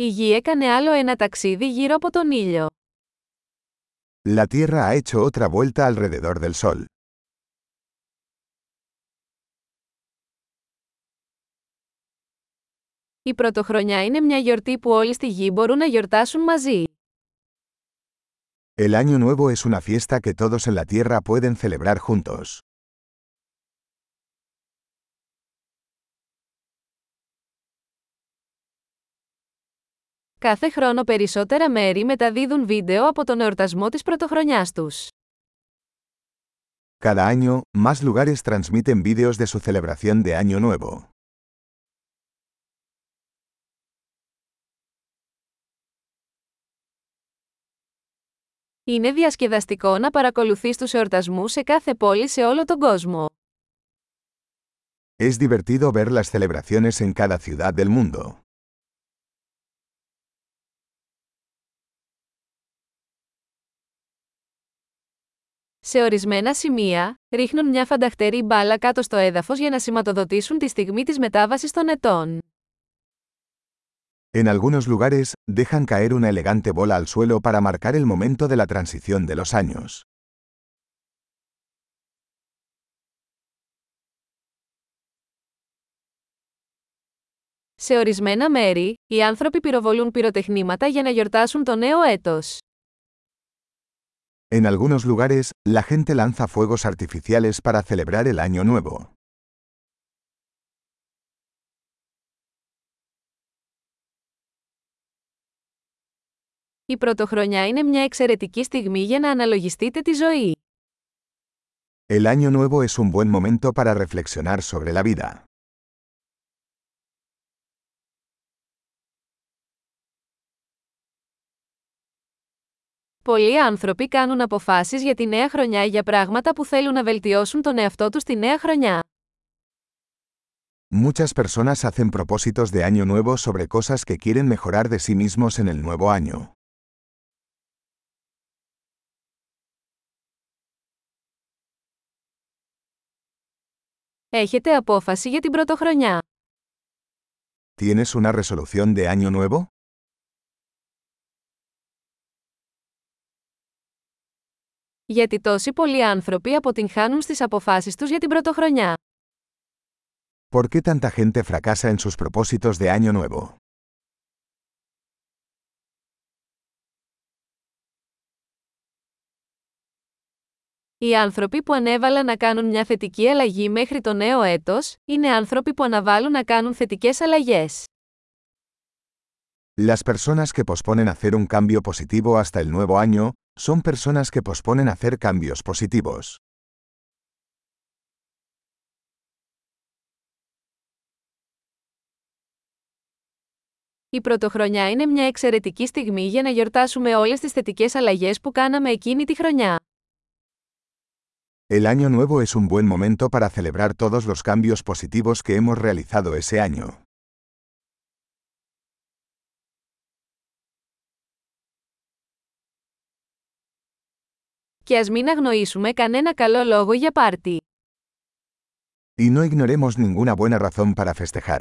Η γη έκανε άλλο ένα ταξίδι γύρω από τον ήλιο. La Tierra ha hecho otra vuelta alrededor del Sol. Η πρωτοχρονιά είναι μια γιορτή που όλοι στη γη μπορούν να γιορτάσουν μαζί. El Año Nuevo es una fiesta que todos en la Tierra pueden celebrar juntos. Κάθε χρόνο περισσότερα μέρη μεταδίδουν βίντεο από τον εορτασμό της πρωτοχρονιάς τους. Cada año, más lugares transmiten vídeos de su celebración de Año Nuevo. Είναι διασκεδαστικό να παρακολουθείς τους εορτασμούς σε κάθε πόλη σε όλο τον κόσμο. Es divertido ver las celebraciones en cada ciudad del mundo. Σε ορισμένα σημεία, ρίχνουν μια φανταχτερή μπάλα κάτω στο έδαφος για να σηματοδοτήσουν τη στιγμή της μετάβασης των ετών. En algunos lugares, dejan caer una elegante bola al suelo para marcar el momento de la transición de los años. Σε ορισμένα μέρη, οι άνθρωποι πυροβολούν πυροτεχνήματα για να γιορτάσουν το νέο έτος. En algunos lugares, la gente lanza fuegos artificiales para celebrar el Año Nuevo. Η πρωτοχρονιά είναι μια εξαιρετική στιγμή για να αναλογιστείτε τη ζωή. El Año Nuevo es un buen momento para reflexionar sobre la vida. Πολλοί άνθρωποι κάνουν αποφάσεις για τη νέα χρονιά για πράγματα που θέλουν να βελτιώσουν τον εαυτό τους τη νέα χρονιά. Muchas personas hacen propósitos de Año Nuevo sobre cosas que quieren mejorar de sí mismos en el nuevo año. Έχετε απόφαση για την πρωτοχρονιά. ¿Tienes una resolución de Año Nuevo? Γιατί τόσοι πολλοί άνθρωποι αποτυγχάνουν στις αποφάσεις τους για την πρωτοχρονιά. ¿Por qué tanta gente fracasa en sus propósitos de Año Nuevo? Οι άνθρωποι που ανέβαλαν να κάνουν μια θετική αλλαγή μέχρι το νέο έτος, είναι άνθρωποι που αναβάλουν να κάνουν θετικές αλλαγές. Las personas que posponen hacer un cambio positivo hasta el nuevo año, son personas que posponen hacer cambios positivos. Η πρωτοχρονιά είναι μια εξαιρετική στιγμή για να γιορτάσουμε όλες τις θετικές αλλαγές που κάναμε εκείνη τη χρονιά. El Año Nuevo es un buen momento para celebrar todos los cambios positivos que hemos realizado ese año. Και ας μην αγνοήσουμε κανένα καλό λόγο για πάρτι. Y no ignoremos ninguna buena razón para festejar.